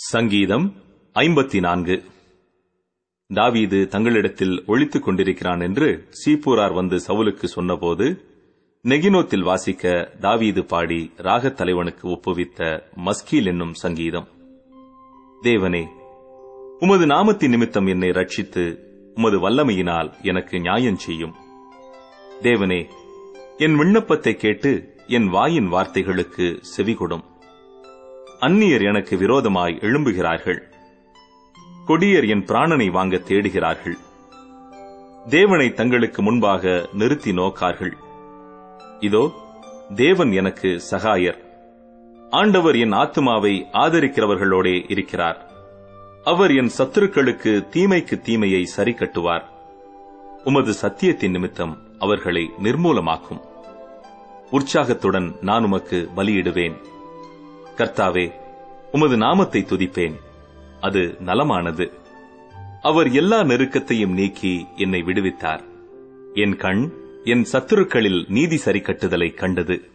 சங்கீதம் ஐம்பத்தி நான்கு தாவீது தங்களிடத்தில் ஒழித்துக் கொண்டிருக்கிறான் என்று சீப்பூரார் வந்து சவுலுக்கு சொன்னபோது நெகினோத்தில் வாசிக்க தாவீது பாடி ராகத் தலைவனுக்கு ஒப்புவித்த மஸ்கீல் என்னும் சங்கீதம். தேவனே உமது நாமத்தின் நிமித்தம் என்னை ரட்சித்து உமது வல்லமையினால் எனக்கு நியாயம் செய்யும். தேவனே என் விண்ணப்பத்தை கேட்டு என் வாயின் வார்த்தைகளுக்கு செவிகொடும். அந்நியர் எனக்கு விரோதமாய் எழும்புகிறார்கள். கொடியர் என் பிராணனை வாங்க தேடுகிறார்கள். தேவனை தங்களுக்கு முன்பாக நிறுத்தி நோக்கார்கள். இதோ தேவன் எனக்கு சகாயர். ஆண்டவர் என் ஆத்துமாவை ஆதரிக்கிறவர்களோடே இருக்கிறார். அவர் என் சத்துருக்களுக்கு தீமைக்கு தீமையை சரி கட்டுவார் உமது சத்தியத்தின் நிமித்தம் அவர்களை நிர்மூலமாக்கும். உற்சாகத்துடன் நான் உமக்கு பலியிடுவேன். கர்த்தாவே உமது நாமத்தை துதிப்பேன். அது நலமானது. அவர் எல்லா நெருக்கத்தையும் நீக்கி என்னை விடுவித்தார். என் கண் என் சத்துருக்களில் நீதி சரி கட்டுதலை கண்டது.